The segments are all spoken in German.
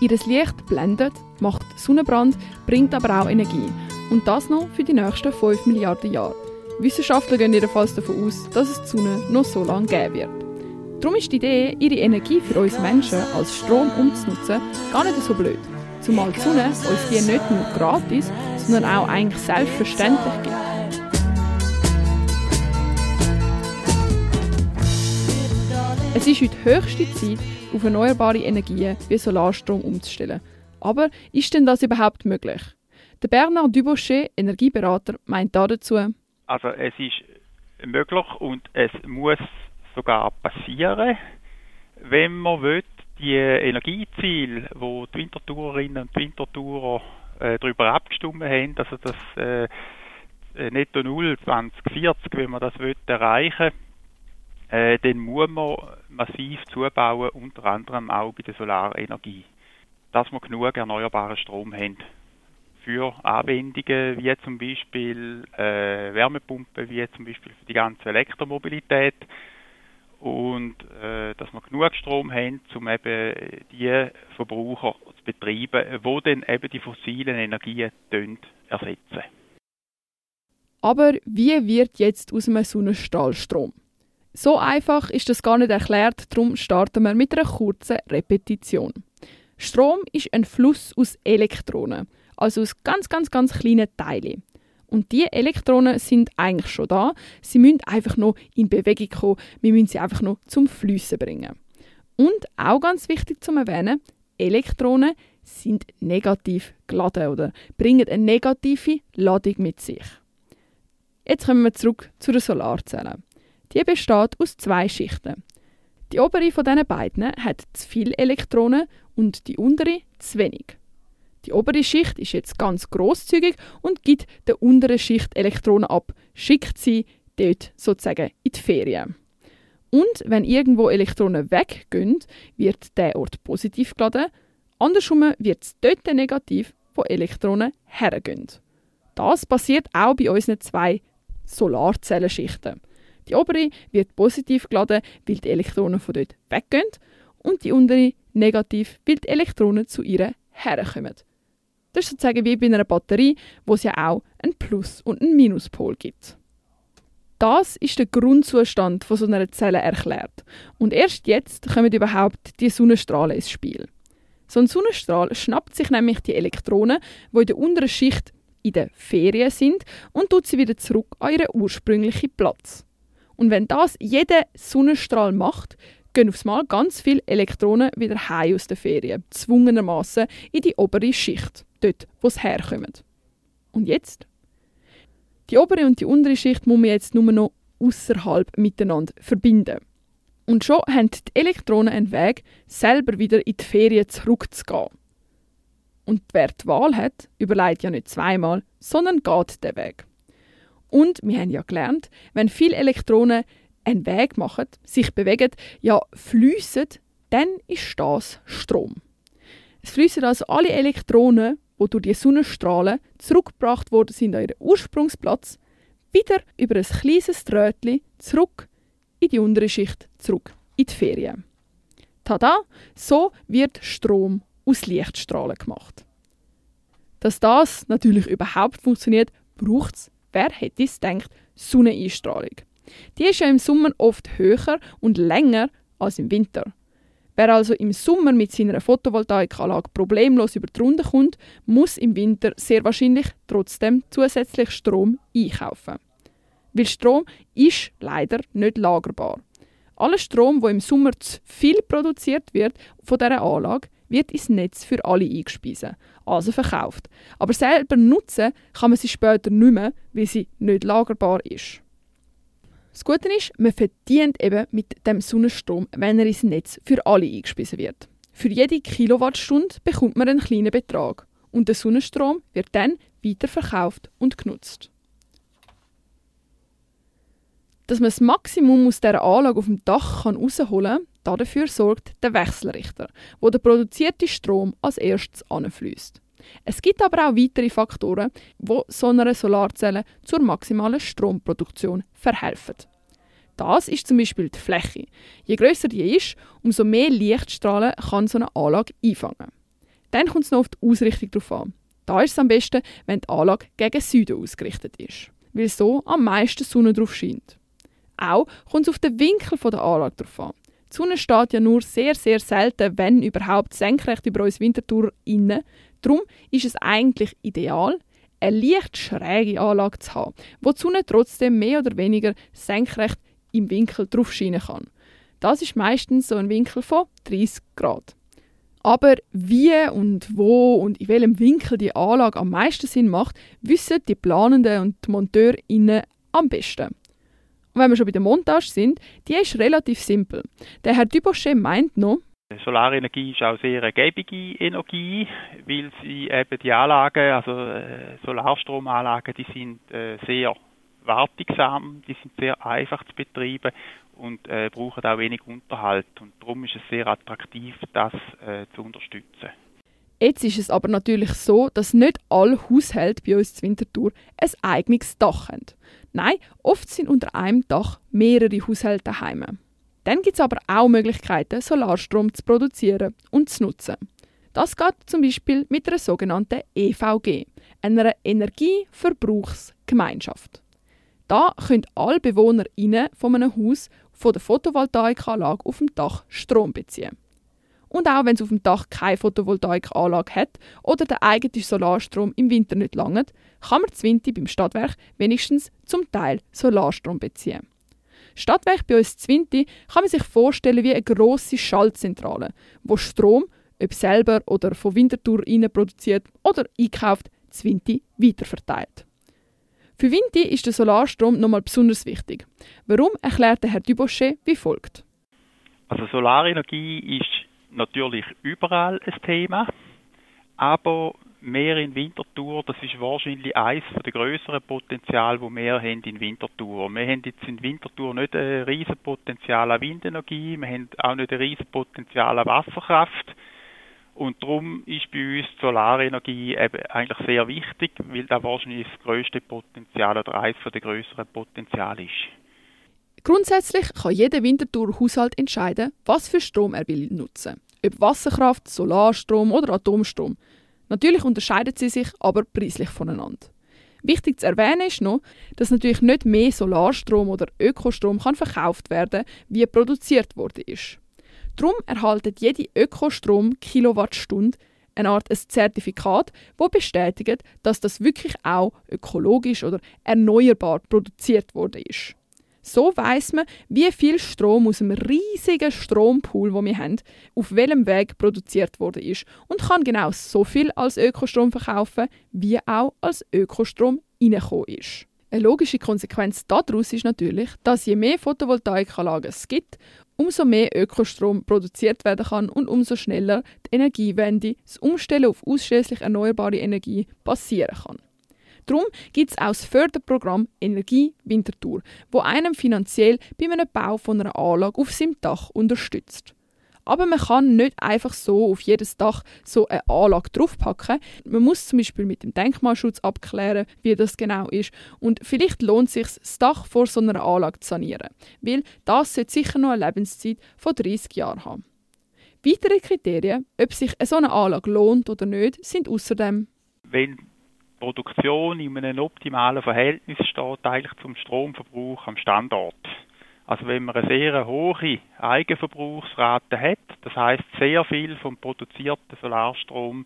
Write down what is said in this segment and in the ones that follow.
Ihr Licht blendet, macht Sonnenbrand, bringt aber auch Energie. Und das noch für die nächsten 5 Milliarden Jahre. Wissenschaftler gehen jedenfalls davon aus, dass es die Sonne noch so lange geben wird. Darum ist die Idee, ihre Energie für uns Menschen als Strom umzunutzen, gar nicht so blöd. Zumal die Sonne uns die nicht nur gratis, sondern auch eigentlich selbstverständlich gibt. Es ist heute höchste Zeit, auf erneuerbare Energien wie Solarstrom umzustellen. Aber ist denn das überhaupt möglich? Der Bernard Dubochet, Energieberater, meint dazu. Also es ist möglich und es muss sogar passieren, wenn man will, die Energieziele, wo die Wintertourerinnen und Wintertourer äh, darüber abgestimmt haben, also das äh, äh Netto Null 2040, wenn man das will, erreichen äh, dann muss man massiv zubauen, unter anderem auch bei der Solarenergie, dass wir genug erneuerbaren Strom haben für Anwendungen wie zum Beispiel äh, Wärmepumpen, wie zum Beispiel für die ganze Elektromobilität und äh, dass wir genug Strom haben, um eben die Verbraucher zu betreiben, wo dann eben die fossilen Energien ersetzen. Aber wie wird jetzt aus einem Sonnenstrahlstrom? So einfach ist das gar nicht erklärt, darum starten wir mit einer kurzen Repetition. Strom ist ein Fluss aus Elektronen, also aus ganz, ganz, ganz kleinen Teilen. Und die Elektronen sind eigentlich schon da. Sie müssen einfach noch in Bewegung kommen. Wir müssen sie einfach noch zum Flüssen bringen. Und auch ganz wichtig zu erwähnen, Elektronen sind negativ geladen oder bringen eine negative Ladung mit sich. Jetzt kommen wir zurück zu der Solarzelle. Die besteht aus zwei Schichten. Die obere von diesen beiden hat zu viele Elektronen und die untere zu wenig. Die obere Schicht ist jetzt ganz großzügig und gibt der unteren Schicht Elektronen ab, schickt sie dort sozusagen in die Ferien. Und wenn irgendwo Elektronen weggehen, wird der Ort positiv geladen, andersrum wird es dort negativ, wo Elektronen hergehen. Das passiert auch bei unseren zwei Solarzellenschichten. Die obere wird positiv geladen, weil die Elektronen von dort weggehen und die untere negativ, weil die Elektronen zu ihr herkommen. Das ist sozusagen wie bei einer Batterie, wo es ja auch einen Plus- und einen Minuspol gibt. Das ist der Grundzustand von so einer Zelle erklärt. Und erst jetzt kommen überhaupt die Sonnenstrahlen ins Spiel. So ein Sonnenstrahl schnappt sich nämlich die Elektronen, die in der unteren Schicht in der Ferien sind, und tut sie wieder zurück an ihren ursprünglichen Platz. Und wenn das jeder Sonnenstrahl macht, gehen aufs Mal ganz viele Elektronen wieder heim aus der Ferien, zwungenermaßen in die obere Schicht, dort, wo sie herkommen. Und jetzt? Die obere und die untere Schicht muss man jetzt nur noch außerhalb miteinander verbinden. Und schon haben die Elektronen einen Weg, selber wieder in die Ferien zurückzugehen. Und wer die Wahl hat, überlegt ja nicht zweimal, sondern geht den Weg. Und wir haben ja gelernt, wenn viele Elektronen einen Weg machen, sich bewegen, ja fließen, dann ist das Strom. Es fließen also alle Elektronen, die durch die Sonnenstrahlen zurückgebracht worden sind an ihren Ursprungsplatz, wieder über ein kleines Drötchen zurück in die untere Schicht, zurück in die Ferien. Tada! So wird Strom aus Lichtstrahlen gemacht. Dass das natürlich überhaupt funktioniert, braucht es wer hätte es gedacht, Sonneneinstrahlung. Die ist ja im Sommer oft höher und länger als im Winter. Wer also im Sommer mit seiner Photovoltaikanlage problemlos über die Runde kommt, muss im Winter sehr wahrscheinlich trotzdem zusätzlich Strom einkaufen. Weil Strom ist leider nicht lagerbar. Aller Strom, wo im Sommer zu viel produziert wird von dieser Anlage, wird ins Netz für alle eingespeisen, also verkauft. Aber selber nutzen kann man sie später nicht mehr, weil sie nicht lagerbar ist. Das Gute ist, man verdient eben mit dem Sonnenstrom, wenn er ins Netz für alle eingespeisen wird. Für jede Kilowattstunde bekommt man einen kleinen Betrag und der Sonnenstrom wird dann weiterverkauft und genutzt. Dass man das Maximum aus dieser Anlage auf dem Dach herausholen kann, dafür sorgt der Wechselrichter, wo der produzierte Strom als erstes anfließt. Es gibt aber auch weitere Faktoren, die so einer Solarzelle zur maximalen Stromproduktion verhelfen. Das ist zum Beispiel die Fläche. Je größer die ist, umso mehr Lichtstrahlen kann so eine Anlage einfangen. Dann kommt es noch auf die Ausrichtung drauf an. Da ist es am besten, wenn die Anlage gegen Süden ausgerichtet ist, weil so am meisten Sonne drauf scheint. Auch kommt es auf den Winkel der Anlage drauf an. Die Sonne steht ja nur sehr, sehr selten, wenn überhaupt, senkrecht über uns Winterthur innen. Darum ist es eigentlich ideal, eine leicht schräge Anlage zu haben, wo die Sonne trotzdem mehr oder weniger senkrecht im Winkel drauf scheinen kann. Das ist meistens so ein Winkel von 30 Grad. Aber wie und wo und in welchem Winkel die Anlage am meisten Sinn macht, wissen die Planenden und die MonteurInnen am besten. Wenn wir schon bei der Montage sind, die ist relativ simpel. Der Herr Dubochet meint noch, Solarenergie ist auch sehr eine gebige Energie, weil sie eben die Anlagen, also äh, Solarstromanlagen, die sind äh, sehr wartungsarm, die sind sehr einfach zu betreiben und äh, brauchen auch wenig Unterhalt. Und darum ist es sehr attraktiv, das zu unterstützen. Jetzt ist es aber natürlich so, dass nicht alle Haushalte bei uns in Winterthur ein eigenes Dach haben. Nein, oft sind unter einem Dach mehrere Haushalte daheim. Dann gibt es aber auch Möglichkeiten, Solarstrom zu produzieren und zu nutzen. Das geht zum Beispiel mit einer sogenannten EVG, einer Energieverbrauchsgemeinschaft. Da können alle BewohnerInnen von einem Haus von der Photovoltaikanlage auf dem Dach Strom beziehen. Und auch wenn es auf dem Dach keine Photovoltaikanlage hat oder der eigene Solarstrom im Winter nicht langt, kann man Winter beim Stadtwerk wenigstens zum Teil Solarstrom beziehen. Stadtwerk bei uns Zwinti kann man sich vorstellen wie eine grosse Schaltzentrale, wo Strom, ob selber oder von Winterthur produziert oder einkauft, Zwinti weiterverteilt. Für Vinti ist der Solarstrom nochmal besonders wichtig. Warum erklärt Herr Dubochet wie folgt. Also Solarenergie ist natürlich überall ein Thema, aber mehr in Winterthur, das ist wahrscheinlich eines der größeren Potenziale, die wir haben in Winterthur. Wir haben jetzt in Winterthur nicht ein riesiges Potenzial an Windenergie, wir haben auch nicht ein riesiges Potenzial an Wasserkraft. Und darum ist bei uns die Solarenergie eben eigentlich sehr wichtig, weil da wahrscheinlich das grösste Potenzial oder eines der größeren Potenziale ist. Grundsätzlich kann jeder Winterthur-Haushalt entscheiden, was für Strom er will nutzen. Ob Wasserkraft, Solarstrom oder Atomstrom. Natürlich unterscheiden sie sich aber preislich voneinander. Wichtig zu erwähnen ist noch, dass natürlich nicht mehr Solarstrom oder Ökostrom kann verkauft werden, wie produziert wurde ist. Darum erhaltet jede Ökostrom-Kilowattstunde eine Art ein Zertifikat, wo bestätigt, dass das wirklich auch ökologisch oder erneuerbar produziert wurde ist. So weiß man, wie viel Strom aus einem riesigen Strompool, wo wir haben, auf welchem Weg produziert wurde ist und kann genau so viel als Ökostrom verkaufen, wie auch als Ökostrom reingekommen ist. Eine logische Konsequenz daraus ist natürlich, dass je mehr Photovoltaikanlagen es gibt, umso mehr Ökostrom produziert werden kann und umso schneller die Energiewende, das Umstellen auf ausschließlich erneuerbare Energie passieren kann. Darum gibt es auch das Förderprogramm Energie Winterthur, wo einem finanziell bei einem Bau von einer Anlage auf seinem Dach unterstützt. Aber man kann nicht einfach so auf jedes Dach so eine Anlage draufpacken. Man muss zum Beispiel mit dem Denkmalschutz abklären, wie das genau ist. Und vielleicht lohnt es sich, das Dach vor so einer Anlage zu sanieren, weil das sollte sicher noch eine Lebenszeit von 30 Jahren haben. Weitere Kriterien, ob sich so eine Anlage lohnt oder nicht, sind außerdem wenn Produktion in einem optimalen Verhältnis steht eigentlich zum Stromverbrauch am Standort. Also wenn man eine sehr hohe Eigenverbrauchsrate hat, das heißt sehr viel vom produzierten Solarstrom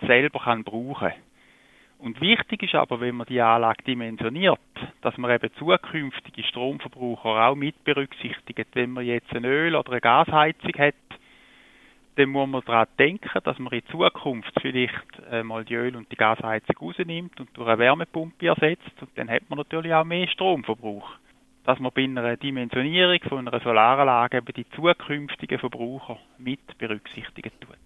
selber kann brauchen. Und wichtig ist aber, wenn man die Anlage dimensioniert, dass man eben zukünftige Stromverbraucher auch mit berücksichtigt. Wenn man jetzt eine Öl- oder eine Gasheizung hat, dann muss man daran denken, dass man in Zukunft vielleicht mal die Öl- und die Gasheizung rausnimmt und durch eine Wärmepumpe ersetzt und dann hat man natürlich auch mehr Stromverbrauch dass man bei einer Dimensionierung von einer Solaranlage eben die zukünftigen Verbraucher mit berücksichtigen tut.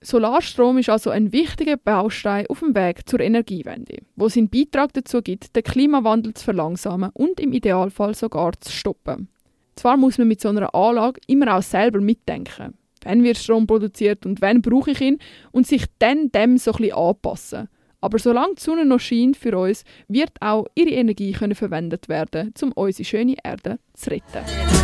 Solarstrom ist also ein wichtiger Baustein auf dem Weg zur Energiewende, wo seinen Beitrag dazu gibt, den Klimawandel zu verlangsamen und im Idealfall sogar zu stoppen. Zwar muss man mit so einer Anlage immer auch selber mitdenken. Wann wird Strom produziert und wann brauche ich ihn und sich dann dem so ein anpassen – aber solange die Sonne noch scheint für uns, wird auch ihre Energie können verwendet werden, um unsere schöne Erde zu retten.